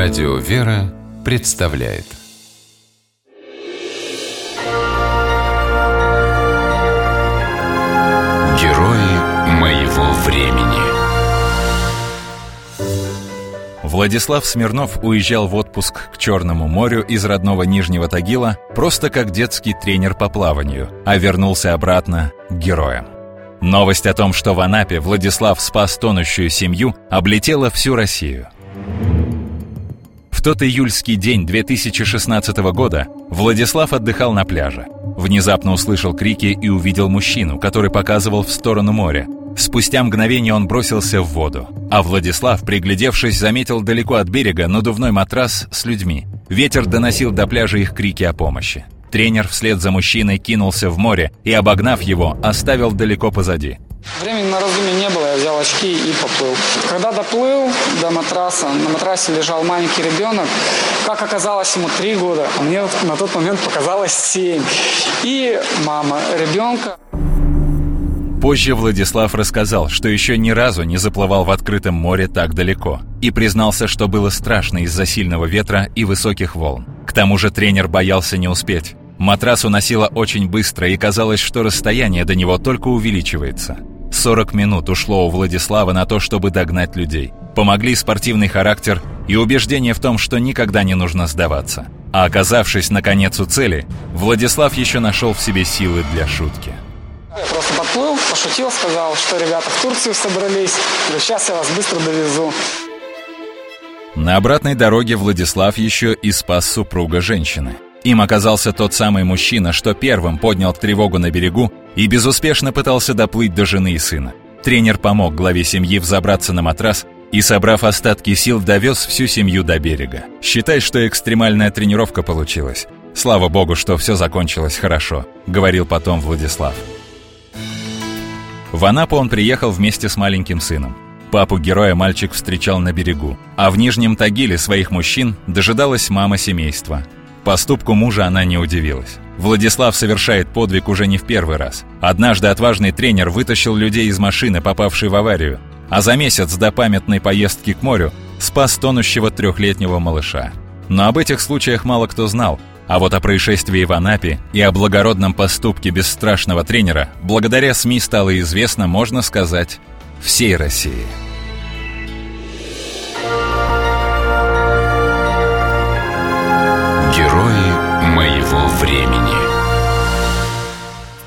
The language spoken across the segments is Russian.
Радио «Вера» представляет. Герои моего времени. Владислав Смирнов уезжал в отпуск к Черному морю из родного Нижнего Тагила просто как детский тренер по плаванию, а вернулся обратно к героям. Новость о том, что в Анапе Владислав спас тонущую семью, облетела всю Россию – в тот июльский день 2016 года Владислав отдыхал на пляже. Внезапно услышал крики и увидел мужчину, который показывал в сторону моря. Спустя мгновение он бросился в воду. А Владислав, приглядевшись, заметил далеко от берега надувной матрас с людьми. Ветер доносил до пляжа их крики о помощи. Тренер вслед за мужчиной кинулся в море и, обогнав его, оставил далеко позади. Времени на раздумье не было, я взял очки и поплыл. Когда доплыл до матраса, на матрасе лежал маленький ребенок. Как оказалось, ему три года, а мне на тот момент показалось семь. И мама ребенка. Позже Владислав рассказал, что еще ни разу не заплывал в открытом море так далеко и признался, что было страшно из-за сильного ветра и высоких волн. К тому же тренер боялся не успеть. Матрас уносило очень быстро, и казалось, что расстояние до него только увеличивается. 40 минут ушло у Владислава на то, чтобы догнать людей. Помогли спортивный характер и убеждение в том, что никогда не нужно сдаваться. А оказавшись наконец у цели, Владислав еще нашел в себе силы для шутки. Я просто подплыл, пошутил, сказал, что ребята в Турцию собрались, сейчас я вас быстро довезу. На обратной дороге Владислав еще и спас супруга женщины – им оказался тот самый мужчина, что первым поднял тревогу на берегу и безуспешно пытался доплыть до жены и сына. Тренер помог главе семьи взобраться на матрас и, собрав остатки сил, довез всю семью до берега. Считай, что экстремальная тренировка получилась. Слава богу, что все закончилось хорошо, говорил потом Владислав. В Анапу он приехал вместе с маленьким сыном. Папу героя мальчик встречал на берегу, а в Нижнем Тагиле своих мужчин дожидалась мама семейства, Поступку мужа она не удивилась. Владислав совершает подвиг уже не в первый раз. Однажды отважный тренер вытащил людей из машины, попавшей в аварию, а за месяц до памятной поездки к морю спас тонущего трехлетнего малыша. Но об этих случаях мало кто знал, а вот о происшествии в Анапе и о благородном поступке бесстрашного тренера благодаря СМИ стало известно, можно сказать, всей России.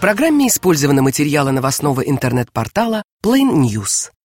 Программе использованы материалы новостного интернет-портала Plain News.